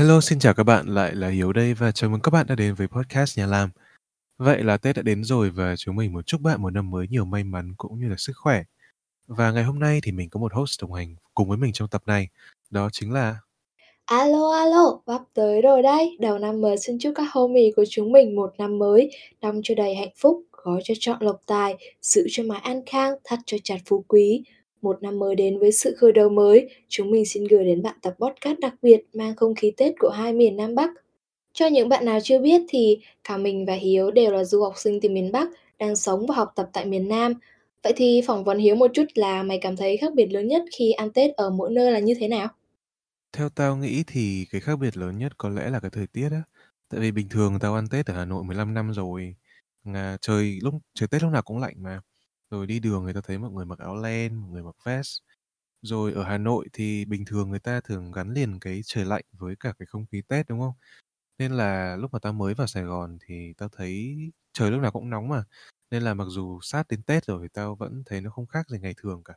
Hello, xin chào các bạn, lại là Hiếu đây và chào mừng các bạn đã đến với podcast Nhà Làm. Vậy là Tết đã đến rồi và chúng mình muốn chúc bạn một năm mới nhiều may mắn cũng như là sức khỏe. Và ngày hôm nay thì mình có một host đồng hành cùng với mình trong tập này, đó chính là Alo, alo, Bắp tới rồi đây. Đầu năm mới xin chúc các homie của chúng mình một năm mới, năm cho đầy hạnh phúc, gói cho trọn lộc tài, giữ cho mái an khang, thắt cho chặt phú quý. Một năm mới đến với sự khởi đầu mới, chúng mình xin gửi đến bạn tập podcast đặc biệt mang không khí Tết của hai miền Nam Bắc. Cho những bạn nào chưa biết thì cả mình và Hiếu đều là du học sinh từ miền Bắc, đang sống và học tập tại miền Nam. Vậy thì phỏng vấn Hiếu một chút là mày cảm thấy khác biệt lớn nhất khi ăn Tết ở mỗi nơi là như thế nào? Theo tao nghĩ thì cái khác biệt lớn nhất có lẽ là cái thời tiết á. Tại vì bình thường tao ăn Tết ở Hà Nội 15 năm rồi. Trời lúc trời Tết lúc nào cũng lạnh mà. Rồi đi đường người ta thấy mọi người mặc áo len, mọi người mặc vest. Rồi ở Hà Nội thì bình thường người ta thường gắn liền cái trời lạnh với cả cái không khí Tết đúng không? Nên là lúc mà tao mới vào Sài Gòn thì tao thấy trời lúc nào cũng nóng mà. Nên là mặc dù sát đến Tết rồi thì tao vẫn thấy nó không khác gì ngày thường cả.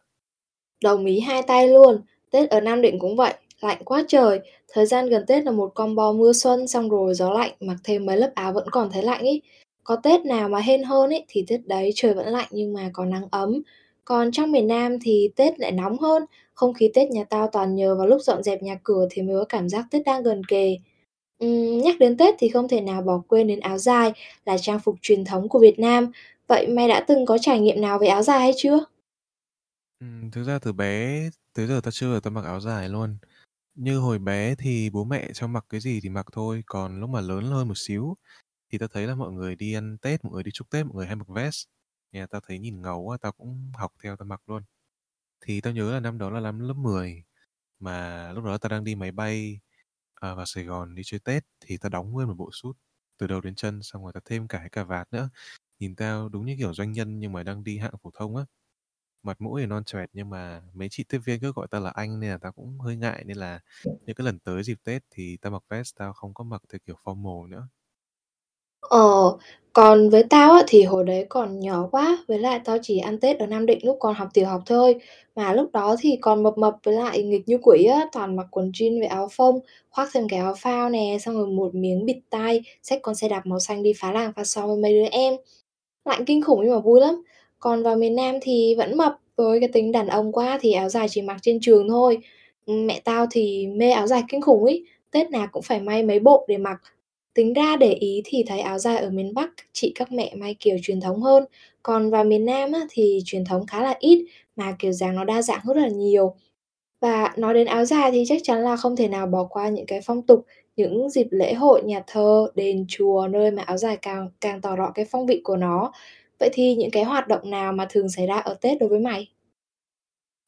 Đồng ý hai tay luôn. Tết ở Nam Định cũng vậy, lạnh quá trời. Thời gian gần Tết là một combo mưa xuân xong rồi gió lạnh, mặc thêm mấy lớp áo vẫn còn thấy lạnh ý. Có Tết nào mà hên hơn ấy thì Tết đấy trời vẫn lạnh nhưng mà có nắng ấm. Còn trong miền Nam thì Tết lại nóng hơn. Không khí Tết nhà tao toàn nhờ vào lúc dọn dẹp nhà cửa thì mới có cảm giác Tết đang gần kề. Uhm, nhắc đến Tết thì không thể nào bỏ quên đến áo dài là trang phục truyền thống của Việt Nam. Vậy mày đã từng có trải nghiệm nào về áo dài hay chưa? Thực ra từ bé tới giờ tao chưa bao giờ tao mặc áo dài luôn. Như hồi bé thì bố mẹ cho mặc cái gì thì mặc thôi, còn lúc mà lớn hơn một xíu thì tao thấy là mọi người đi ăn Tết, mọi người đi chúc Tết, mọi người hay mặc vest. Nhà tao thấy nhìn ngầu quá, tao cũng học theo tao mặc luôn. Thì tao nhớ là năm đó là năm lớp 10 mà lúc đó tao đang đi máy bay à, vào Sài Gòn đi chơi Tết thì tao đóng nguyên một bộ suit từ đầu đến chân xong rồi tao thêm cả cái cà vạt nữa. Nhìn tao đúng như kiểu doanh nhân nhưng mà đang đi hạng phổ thông á. Mặt mũi thì non choẹt nhưng mà mấy chị tiếp viên cứ gọi tao là anh nên là tao cũng hơi ngại nên là những cái lần tới dịp Tết thì tao mặc vest tao không có mặc theo kiểu formal nữa. Ờ, còn với tao á, thì hồi đấy còn nhỏ quá, với lại tao chỉ ăn Tết ở Nam Định lúc còn học tiểu học thôi. Mà lúc đó thì còn mập mập với lại nghịch như quỷ á, toàn mặc quần jean với áo phông, khoác thêm cái áo phao nè, xong rồi một miếng bịt tai, xách con xe đạp màu xanh đi phá làng phá xóm với mấy đứa em. Lạnh kinh khủng nhưng mà vui lắm. Còn vào miền Nam thì vẫn mập, với cái tính đàn ông quá thì áo dài chỉ mặc trên trường thôi. Mẹ tao thì mê áo dài kinh khủng ấy, Tết nào cũng phải may mấy bộ để mặc. Tính ra để ý thì thấy áo dài ở miền Bắc chị các mẹ may kiểu truyền thống hơn, còn vào miền Nam á, thì truyền thống khá là ít mà kiểu dáng nó đa dạng rất là nhiều. Và nói đến áo dài thì chắc chắn là không thể nào bỏ qua những cái phong tục, những dịp lễ hội, nhà thờ, đền chùa nơi mà áo dài càng càng tỏ rõ cái phong vị của nó. Vậy thì những cái hoạt động nào mà thường xảy ra ở Tết đối với mày?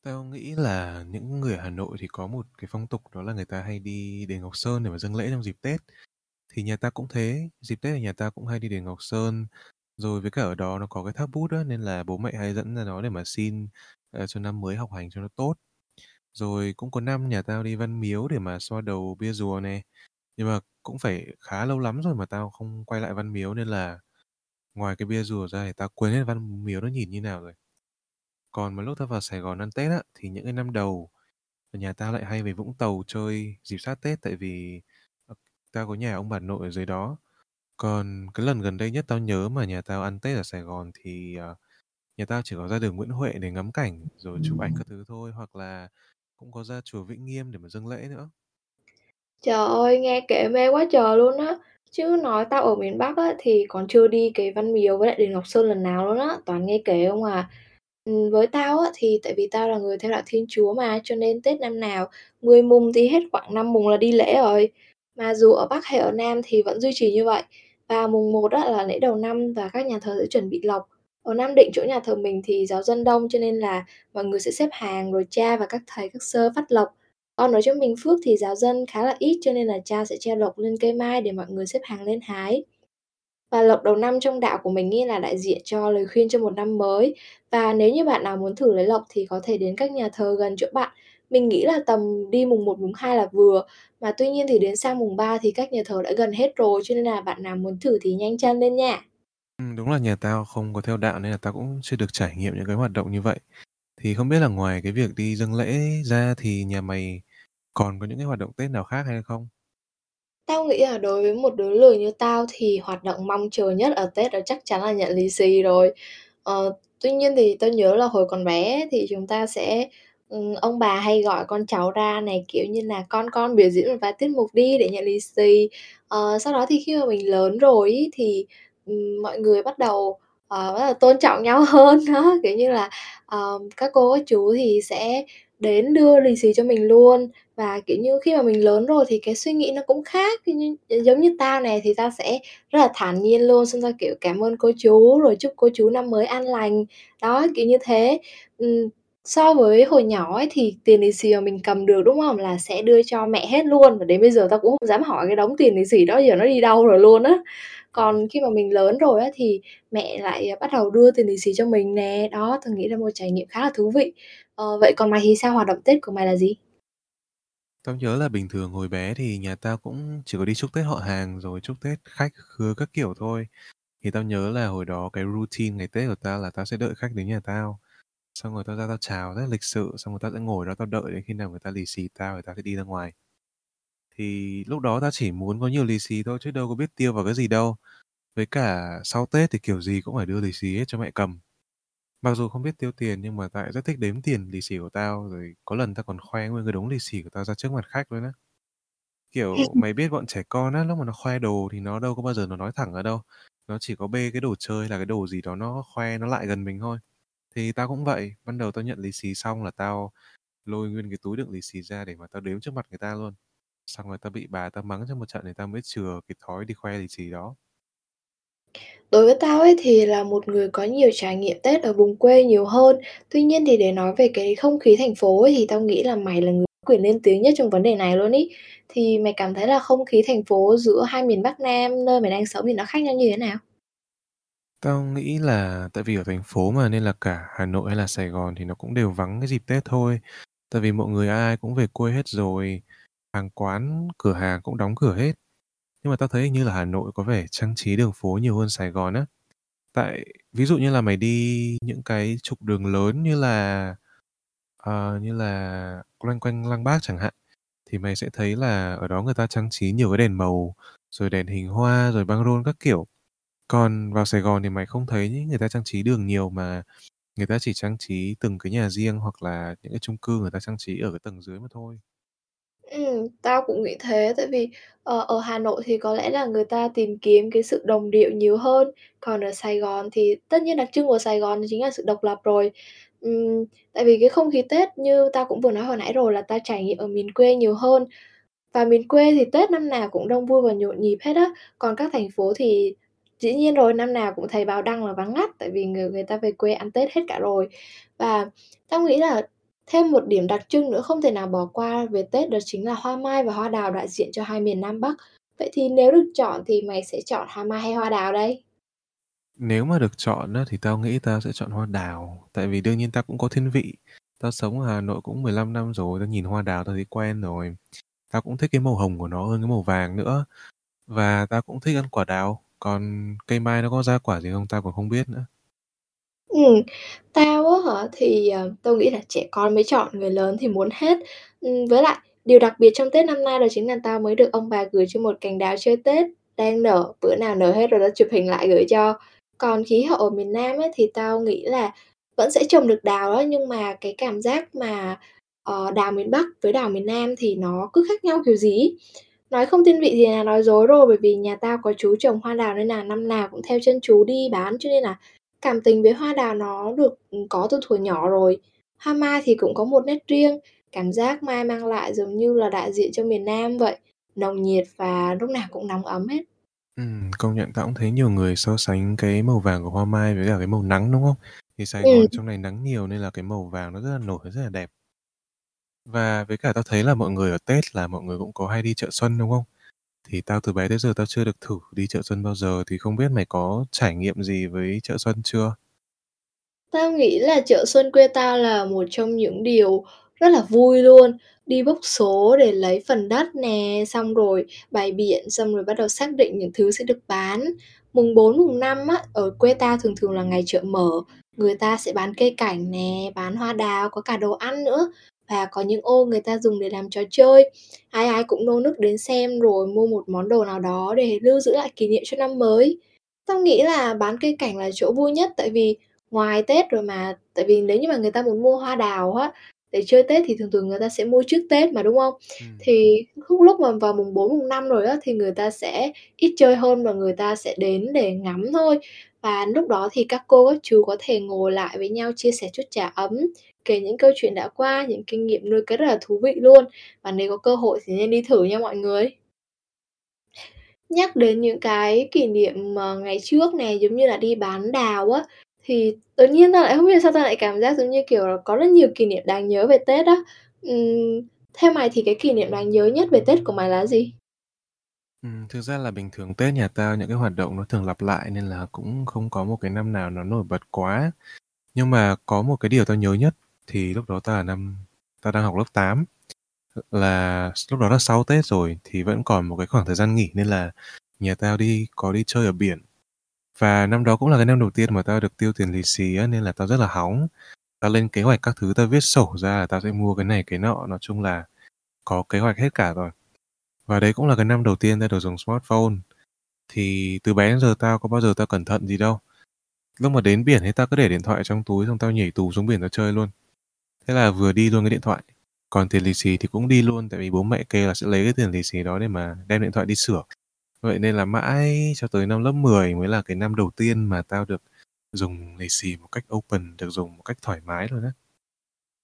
Tao nghĩ là những người ở Hà Nội thì có một cái phong tục đó là người ta hay đi đền Ngọc Sơn để mà dâng lễ trong dịp Tết. Thì nhà ta cũng thế, dịp Tết ở nhà ta cũng hay đi đền Ngọc Sơn. Rồi với cả ở đó nó có cái tháp bút á, nên là bố mẹ hay dẫn ra nó để mà xin ờ, cho năm mới học hành cho nó tốt. Rồi cũng có năm nhà tao đi Văn Miếu để mà xoa đầu bia rùa này. Nhưng mà cũng phải khá lâu lắm rồi mà tao không quay lại Văn Miếu nên là ngoài cái bia rùa ra thì tao quên hết Văn Miếu nó nhìn như nào rồi. Còn mà lúc tao vào Sài Gòn ăn Tết á, thì những cái năm đầu nhà tao lại hay về Vũng Tàu chơi dịp sát Tết tại vì tao có nhà ông bà nội ở dưới đó. Còn cái lần gần đây nhất tao nhớ mà nhà tao ăn Tết ở Sài Gòn thì ờ, nhà tao chỉ có ra đường Nguyễn Huệ để ngắm cảnh rồi chụp ảnh các thứ thôi hoặc là cũng có ra chùa Vĩnh Nghiêm để mà dâng lễ nữa. Trời ơi, nghe kể mê quá trời luôn á. Chứ nói tao ở miền Bắc á, thì còn chưa đi cái Văn Miếu với lại đền Ngọc Sơn lần nào luôn á, toàn nghe kể không à. Với tao á, thì tại vì tao là người theo đạo Thiên Chúa mà, cho nên Tết năm nào 10 mùng thì hết khoảng 5 mùng là đi lễ rồi. Mà dù ở Bắc hay ở Nam thì vẫn duy trì như vậy. Và mùng một á, là lễ đầu năm và các nhà thờ sẽ chuẩn bị lộc. Ở Nam Định chỗ nhà thờ mình thì giáo dân đông cho nên là mọi người sẽ xếp hàng rồi cha và các thầy các sơ phát lộc. Còn ở chỗ mình Phước thì giáo dân khá là ít cho nên là cha sẽ treo lộc lên cây mai để mọi người xếp hàng lên hái. Và lộc đầu năm trong đạo của mình nghĩ là đại diện cho lời khuyên cho một năm mới. Và nếu như bạn nào muốn thử lấy lộc thì có thể đến các nhà thờ gần chỗ bạn. Mình nghĩ là tầm đi mùng 1, mùng 2 là vừa. Mà tuy nhiên thì đến sang mùng 3 thì các nhà thờ đã gần hết rồi cho nên là bạn nào muốn thử thì nhanh chân lên nha. Ừ, đúng là nhà tao không có theo đạo nên là tao cũng chưa được trải nghiệm những cái hoạt động như vậy. Thì không biết là ngoài cái việc đi dâng lễ ra thì nhà mày còn có những cái hoạt động Tết nào khác hay không? Tao nghĩ là đối với một đứa lười như tao thì hoạt động mong chờ nhất ở Tết đó chắc chắn là nhận lì xì rồi. Ờ, tuy nhiên thì tao nhớ là hồi còn bé thì chúng ta sẽ ừm, ông bà hay gọi con cháu ra này, kiểu như là "Con con biểu diễn một vài tiết mục đi" để nhận lì xì. Ờ, sau đó thì khi mà mình lớn rồi ấy thì, ừm, mọi người bắt đầu, ờ, bắt đầu tôn trọng nhau hơn đó, kiểu như là, ờ, các cô các chú thì sẽ đến đưa lì xì cho mình luôn. Và, kiểu như, khi mà mình lớn rồi thì cái suy nghĩ nó cũng khác, kiểu như, giống như tao này thì tao sẽ rất là thản nhiên luôn, xong tao, kiểu, cảm ơn cô chú, rồi chúc cô chú năm mới an lành. Đó, kiểu như thế so với hồi nhỏ ấy thì tiền lì xì mà mình cầm được, đúng không? Là sẽ đưa cho mẹ hết luôn, và đến bây giờ tao cũng không dám hỏi cái đống tiền lì xì đó giờ nó đi đâu rồi luôn á. Còn khi mà mình lớn rồi á thì mẹ lại, à, bắt đầu đưa tiền lì xì cho mình nè, đó, tao nghĩ là một trải nghiệm khá là thú vị. Ờ, vậy còn mày thì sao? Hoạt động Tết của mày là gì? Tao nhớ là bình thường hồi bé thì nhà tao cũng chỉ có đi chúc Tết họ hàng rồi chúc Tết khách khứa các kiểu thôi. Thì tao nhớ là hồi đó cái routine ngày Tết của tao là tao sẽ đợi khách đến nhà tao. Xong rồi tao ra tao chào rất lịch sự, xong rồi tao sẽ ngồi đó tao đợi đến khi nào người ta lì xì tao rồi tao sẽ đi ra ngoài. Thì lúc đó tao chỉ muốn có nhiều lì xì thôi chứ đâu có biết tiêu vào cái gì đâu. Với cả sau Tết thì kiểu gì cũng phải đưa lì xì hết cho mẹ cầm. Mặc dù không biết tiêu tiền nhưng mà tao lại rất thích đếm tiền lì xì của tao, rồi có lần tao còn khoe nguyên cái đống lì xì của tao ra trước mặt khách luôn á. Kiểu, mày biết bọn trẻ con á, lúc mà nó khoe đồ thì nó đâu có bao giờ nó nói thẳng ra đâu. Nó chỉ có bê cái đồ chơi là cái đồ gì đó nó khoe nó lại gần mình thôi. Thì tao cũng vậy, ban đầu tao nhận lì xì xong là tao lôi nguyên cái túi đựng lì xì ra để mà tao đếm trước mặt người ta luôn. Xong rồi tao bị bà tao mắng trong một trận thì tao mới chừa cái thói đi khoe lì xì đó. Đối với tao ấy thì là một người có nhiều trải nghiệm Tết ở vùng quê nhiều hơn. Tuy nhiên thì để nói về cái không khí thành phố ấy thì tao nghĩ là mày là người có quyền lên tiếng nhất trong vấn đề này luôn ý. Thì mày cảm thấy là không khí thành phố giữa hai miền Bắc Nam nơi mày đang sống thì nó khác nhau như thế nào? Tao nghĩ là tại vì ở thành phố mà nên là cả Hà Nội hay là Sài Gòn thì nó cũng đều vắng cái dịp Tết thôi. Tại vì mọi người ai ai cũng về quê hết rồi, hàng quán, cửa hàng cũng đóng cửa hết. Nhưng mà tao thấy hình như là Hà Nội có vẻ trang trí đường phố nhiều hơn Sài Gòn á. Tại ví dụ như là mày đi những cái trục đường lớn như là ờ, như là loanh quanh Lăng Bác chẳng hạn thì mày sẽ thấy là ở đó người ta trang trí nhiều cái đèn màu, rồi đèn hình hoa, rồi băng rôn các kiểu. Còn vào Sài Gòn thì mày không thấy người ta trang trí đường nhiều mà người ta chỉ trang trí từng cái nhà riêng hoặc là những cái chung cư người ta trang trí ở cái tầng dưới mà thôi. Ừm, tao cũng nghĩ thế, tại vì, ờ, ở Hà Nội thì có lẽ là người ta tìm kiếm cái sự đồng điệu nhiều hơn, còn ở Sài Gòn thì tất nhiên đặc trưng của Sài Gòn chính là sự độc lập rồi. Ừm, tại vì cái không khí Tết như tao cũng vừa nói hồi nãy rồi là tao trải nghiệm ở miền quê nhiều hơn. Và miền quê thì Tết năm nào cũng đông vui và nhộn nhịp hết á, còn các thành phố thì dĩ nhiên rồi, năm nào cũng thấy báo đăng là vắng ngắt, tại vì người người ta về quê ăn Tết hết cả rồi. Và tao nghĩ là thêm một điểm đặc trưng nữa không thể nào bỏ qua về Tết đó chính là hoa mai và hoa đào đại diện cho hai miền Nam Bắc. Vậy thì nếu được chọn thì mày sẽ chọn hoa mai hay hoa đào đây? Nếu mà được chọn thì tao nghĩ tao sẽ chọn hoa đào, tại vì đương nhiên tao cũng có thiên vị. Tao sống ở Hà Nội cũng 15 năm rồi, tao nhìn hoa đào tao thấy quen rồi. Tao cũng thích cái màu hồng của nó hơn cái màu vàng nữa. Và tao cũng thích ăn quả đào, còn cây mai nó có ra quả gì không tao còn không biết nữa. Ừm, tao á hả, thì, ờ, tao nghĩ là trẻ con mới chọn, người lớn thì muốn hết. Ừm, với lại điều đặc biệt trong Tết năm nay đó chính là tao mới được ông bà gửi cho một cành đào chơi Tết đang nở, bữa nào nở hết rồi tao chụp hình lại gửi cho. Còn khí hậu ở miền Nam ấy thì tao nghĩ là vẫn sẽ trồng được đào đó, nhưng mà cái cảm giác mà, ờ, đào miền Bắc với đào miền Nam thì nó cứ khác nhau kiểu gì ấy. Nói không thiên vị thì là nói dối rồi, bởi vì nhà tao có chú trồng hoa đào nên là năm nào cũng theo chân chú đi bán, cho nên là cảm tình với hoa đào nó được, ừm, có từ thuở nhỏ rồi. Hoa mai thì cũng có một nét riêng, cảm giác mai mang lại giống như là đại diện cho miền Nam vậy, nồng nhiệt và lúc nào cũng nóng ấm hết. Ừm, công nhận tao cũng thấy nhiều người so sánh cái màu vàng của hoa mai với cả cái màu nắng, đúng không? Thì Sài Ừm. Gòn trong này nắng nhiều nên là cái màu vàng nó rất là nổi, rất là đẹp. Và với cả tao thấy là mọi người ở Tết là mọi người cũng có hay đi chợ xuân, đúng không? Thì tao từ bé tới giờ tao chưa được thử đi chợ xuân bao giờ, thì không biết mày có trải nghiệm gì với chợ xuân chưa? Tao nghĩ là chợ xuân quê tao là một trong những điều rất là vui luôn. Đi bốc số để lấy phần đất nè, xong rồi bày biện, xong rồi bắt đầu xác định những thứ sẽ được bán. Mùng 4, mùng 5 á, ở quê tao thường thường là ngày chợ mở, người ta sẽ bán cây cảnh nè, bán hoa đào, có cả đồ ăn nữa và có những ô người ta dùng để làm trò chơi. Ai ai cũng nô nức đến xem rồi mua một món đồ nào đó để lưu giữ lại kỷ niệm cho năm mới. Tao nghĩ là bán cây cảnh là chỗ vui nhất tại vì ngoài Tết rồi mà tại vì nếu như mà người ta muốn mua hoa đào á, để chơi Tết thì thường thường người ta sẽ mua trước Tết mà, đúng không? Ừm. Thì khúc lúc mà vào mùng 4, mùng 5 rồi á, thì người ta sẽ ít chơi hơn và người ta sẽ đến để ngắm thôi. Và lúc đó thì các cô, các chú có thể ngồi lại với nhau chia sẻ chút trà ấm, kể những câu chuyện đã qua, những kinh nghiệm nuôi cái rất là thú vị luôn. Và nếu có cơ hội thì nên đi thử nha mọi người. Nhắc đến những cái kỷ niệm mà ngày trước nè, giống như là đi bán đào á, thì tự nhiên ta lại không biết sao ta lại cảm giác giống như, kiểu là, có rất nhiều kỷ niệm đáng nhớ về Tết á. Ừm, theo mày thì cái kỷ niệm đáng nhớ nhất về Tết của mày là gì? Ừm, thực ra là bình thường Tết nhà tao những cái hoạt động nó thường lặp lại nên là cũng không có một cái năm nào nó nổi bật quá. Nhưng mà có một cái điều tao nhớ nhất thì lúc đó tao là năm tao đang học lớp 8. Là lúc đó là sau Tết rồi thì vẫn còn một cái khoảng thời gian nghỉ nên là nhà tao đi có đi chơi ở biển. Và năm đó cũng là cái năm đầu tiên mà tao được tiêu tiền lì xì á, nên là tao rất là hóng. Tao lên kế hoạch các thứ, tao viết sổ ra là tao sẽ mua cái này cái nọ, nói chung là có kế hoạch hết cả rồi. Và đấy cũng là cái năm đầu tiên tao được dùng smartphone. Thì từ bé đến giờ tao có bao giờ tao cẩn thận gì đâu. Lúc mà đến biển thì tao cứ để điện thoại trong túi xong tao nhảy tù xuống biển tao chơi luôn. Thế là vừa đi luôn cái điện thoại. Còn tiền lì xì thì cũng đi luôn tại vì bố mẹ kêu là sẽ lấy cái tiền lì xì đó để mà đem điện thoại đi sửa. Vậy nên là mãi cho tới năm lớp 10 mới là cái năm đầu tiên mà tao được dùng lì xì một cách open, được dùng một cách thoải mái luôn á.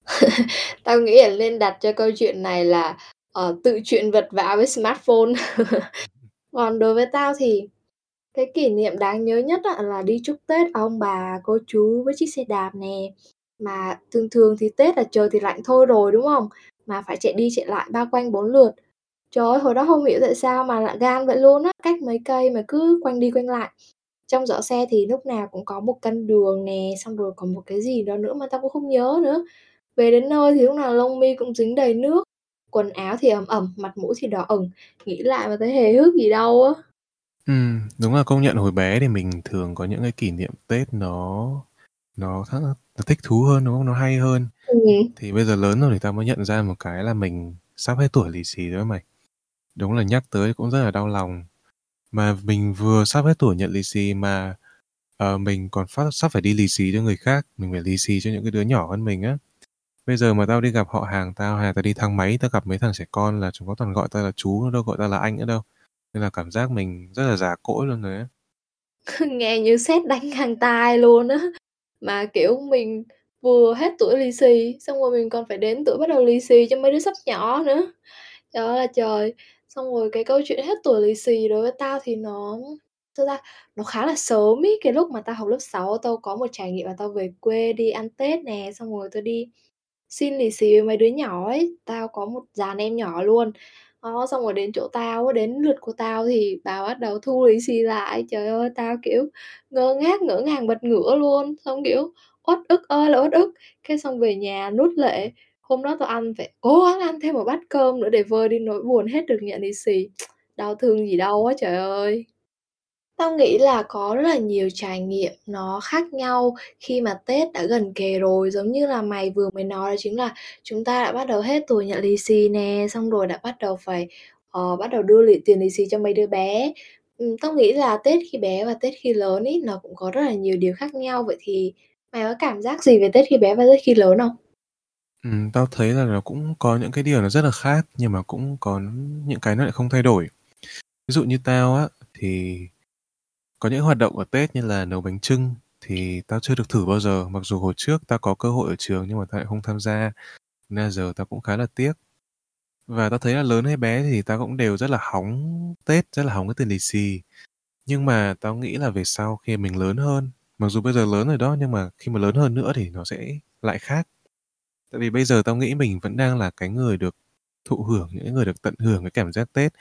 Tao nghĩ là nên đặt cho câu chuyện này là, ờ, tự chuyện vật vã với smartphone. Còn đối với tao thì cái kỷ niệm đáng nhớ nhất á là đi chúc Tết à ông bà, cô chú với chiếc xe đạp nè. Mà thường thường thì Tết là trời thì lạnh thôi rồi, đúng không? Mà phải chạy đi chạy lại bao quanh bốn lượt. Trời ơi, hồi đó không hiểu tại sao mà lại gan vậy luôn á, cách mấy cây mà cứ quanh đi quanh lại. Trong giỏ xe thì lúc nào cũng có một cân đường nè, xong rồi còn một cái gì đó nữa mà tao cũng không nhớ nữa. Về đến nơi thì lúc nào lông mi cũng dính đầy nước, quần áo thì ẩm ẩm, mặt mũi thì đỏ ửng, nghĩ lại mà thấy hề hước gì đâu á. Ừm, đúng là công nhận hồi bé thì mình thường có những cái kỷ niệm Tết nó nó khá nó thích thú hơn, đúng không? Nó hay hơn. Ừm. Thì bây giờ lớn rồi thì tao mới nhận ra một cái là mình sắp hết tuổi lì xì rồi mày. Đúng là nhắc tới cũng rất là đau lòng. Mà mình vừa sắp hết tuổi nhận lì xì mà, ờ, mình còn phát sắp phải đi lì xì cho người khác, mình phải lì xì cho những cái đứa nhỏ hơn mình á. Bây giờ mà tao đi gặp họ hàng tao hay là tao đi thang máy, tao gặp mấy thằng trẻ con là chúng nó toàn gọi tao là chú, nó đâu gọi tao là anh nữa đâu. Nên là cảm giác mình rất là già cỗi luôn rồi á. Nghe như sét đánh ngang tai luôn á. Mà, kiểu, mình vừa hết tuổi lì xì, xong rồi mình còn phải đến tuổi bắt đầu lì xì cho mấy đứa sắp nhỏ nữa. Trời ơi là trời! Xong rồi cái câu chuyện hết tuổi lì xì đối với tao thì nó thực ra Nó khá là sớm ý cái lúc mà tao học lớp 6 tao có một trải nghiệm là tao về quê đi ăn Tết nè, xong rồi tao đi xin lì xì với mấy đứa nhỏ ấy, tao có một dàn em nhỏ luôn. Đó, xong rồi đến chỗ tao đến lượt của tao thì bà bắt đầu thu lì xì lại. Trời ơi, tao, kiểu, ngơ ngác, ngỡ ngàng bật ngửa luôn, xong, kiểu, uất ức ơi là uất ức. Cái xong về nhà nút lệ, hôm đó tao ăn phải cố gắng ăn thêm một bát cơm nữa để vơi đi nỗi buồn hết được nhận đi xì. Đau thương gì đâu á, trời ơi! Tao nghĩ là có rất là nhiều trải nghiệm nó khác nhau khi mà Tết đã gần kề rồi. Giống như là mày vừa mới nói đó chính là chúng ta đã bắt đầu hết tuổi nhận lì xì nè, xong rồi đã bắt đầu phải, uh, bắt đầu đưa lì tiền lì xì cho mấy đứa bé. Ừm, tao nghĩ là Tết khi bé và Tết khi lớn ý nó cũng có rất là nhiều điều khác nhau. Vậy thì mày có cảm giác gì về Tết khi bé và Tết khi lớn không? Ừm, tao thấy là nó cũng có những cái điều nó rất là khác, nhưng mà cũng có những cái nó lại không thay đổi. Ví dụ như tao á, thì có những hoạt động ở Tết như là nấu bánh chưng thì tao chưa được thử bao giờ, mặc dù hồi trước tao có cơ hội ở trường nhưng mà tao lại không tham gia, nên là giờ tao cũng khá là tiếc. Và tao thấy là lớn hay bé thì tao cũng đều rất là hóng Tết, rất là hóng cái tiền lì xì. Nhưng mà tao nghĩ là về sau khi mình lớn hơn, mặc dù bây giờ lớn rồi đó, nhưng mà khi mà lớn hơn nữa thì nó sẽ lại khác. Tại vì bây giờ tao nghĩ mình vẫn đang là cái người được thụ hưởng, những người được tận hưởng cái cảm giác Tết.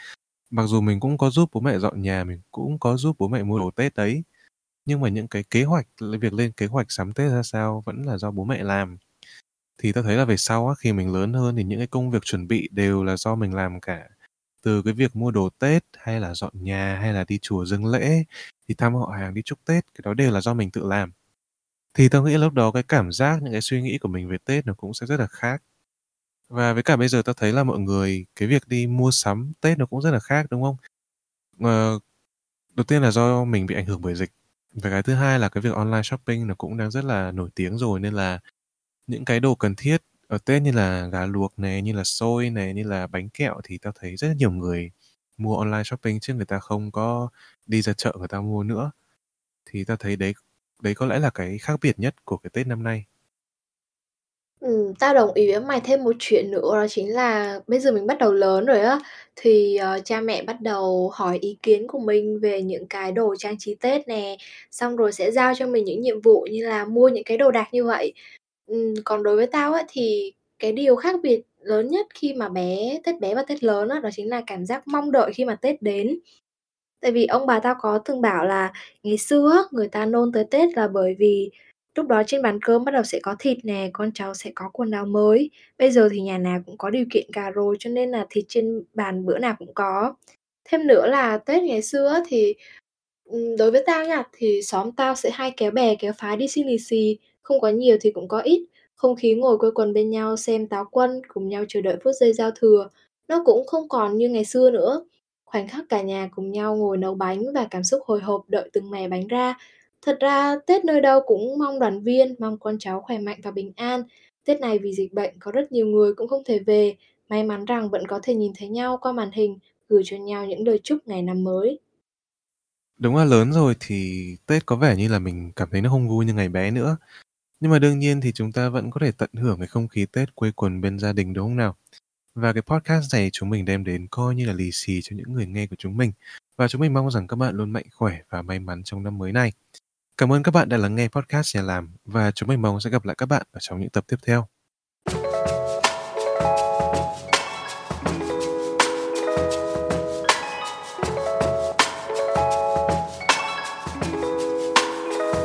Mặc dù mình cũng có giúp bố mẹ dọn nhà, mình cũng có giúp bố mẹ mua đồ Tết đấy, nhưng mà những cái kế hoạch, việc lên kế hoạch sắm Tết ra sao vẫn là do bố mẹ làm. Thì tao thấy là về sau á, khi mình lớn hơn thì những cái công việc chuẩn bị đều là do mình làm cả. Từ cái việc mua đồ Tết, hay là dọn nhà, hay là đi chùa dâng lễ, thì thăm họ hàng, đi chúc Tết, cái đó đều là do mình tự làm. Thì tao nghĩ lúc đó cái cảm giác, những cái suy nghĩ của mình về Tết nó cũng sẽ rất là khác. Và với cả bây giờ tao thấy là mọi người cái việc đi mua sắm Tết nó cũng rất là khác, đúng không? Ờ, đầu tiên là do mình bị ảnh hưởng bởi dịch. Và cái thứ hai là cái việc online shopping nó cũng đang rất là nổi tiếng rồi nên là những cái đồ cần thiết ở Tết như là gà luộc này, như là xôi này, như là bánh kẹo thì tao thấy rất nhiều người mua online shopping chứ người ta không có đi ra chợ người ta mua nữa. Thì tao thấy đấy đấy có lẽ là cái khác biệt nhất của cái Tết năm nay. Ừ, tao đồng ý với mày thêm một chuyện nữa đó chính là bây giờ mình bắt đầu lớn rồi á, thì, uh, cha mẹ bắt đầu hỏi ý kiến của mình về những cái đồ trang trí Tết nè, xong rồi sẽ giao cho mình những nhiệm vụ như là mua những cái đồ đạc như vậy. ừ, còn đối với tao á, thì cái điều khác biệt lớn nhất khi mà bé Tết bé và Tết lớn á, đó chính là cảm giác mong đợi khi mà Tết đến. Tại vì ông bà tao có từng bảo là ngày xưa á, người ta nôn tới Tết là bởi vì lúc đó trên bàn cơm bắt đầu sẽ có thịt nè, con cháu sẽ có quần áo mới. Bây giờ thì nhà nào cũng có điều kiện cả rồi, cho nên là thịt trên bàn bữa nào cũng có. Thêm nữa là Tết ngày xưa á, thì, ừ, đối với tao nha, thì xóm tao sẽ hay kéo bè kéo phái đi xin lì xì, không có nhiều thì cũng có ít. Không khí ngồi quây quần bên nhau xem Táo Quân, cùng nhau chờ đợi phút giây giao thừa, nó cũng không còn như ngày xưa nữa. Khoảnh khắc cả nhà cùng nhau ngồi nấu bánh và cảm xúc hồi hộp đợi từng mẻ bánh ra. Thật ra Tết nơi đâu cũng mong đoàn viên, mong con cháu khỏe mạnh và bình an. Tết này vì dịch bệnh có rất nhiều người cũng không thể về, may mắn rằng vẫn có thể nhìn thấy nhau qua màn hình, gửi cho nhau những lời chúc ngày năm mới. Đúng là lớn rồi thì Tết có vẻ như là mình cảm thấy nó không vui như ngày bé nữa. Nhưng mà đương nhiên thì chúng ta vẫn có thể tận hưởng cái không khí Tết quây quần bên gia đình đúng không nào? Và cái podcast này chúng mình đem đến coi như là lì xì cho những người nghe của chúng mình. Và chúng mình mong rằng các bạn luôn mạnh khỏe và may mắn trong năm mới này. Cảm ơn các bạn đã lắng nghe podcast nhà làm và chúng mình mong sẽ gặp lại các bạn ở trong những tập tiếp theo.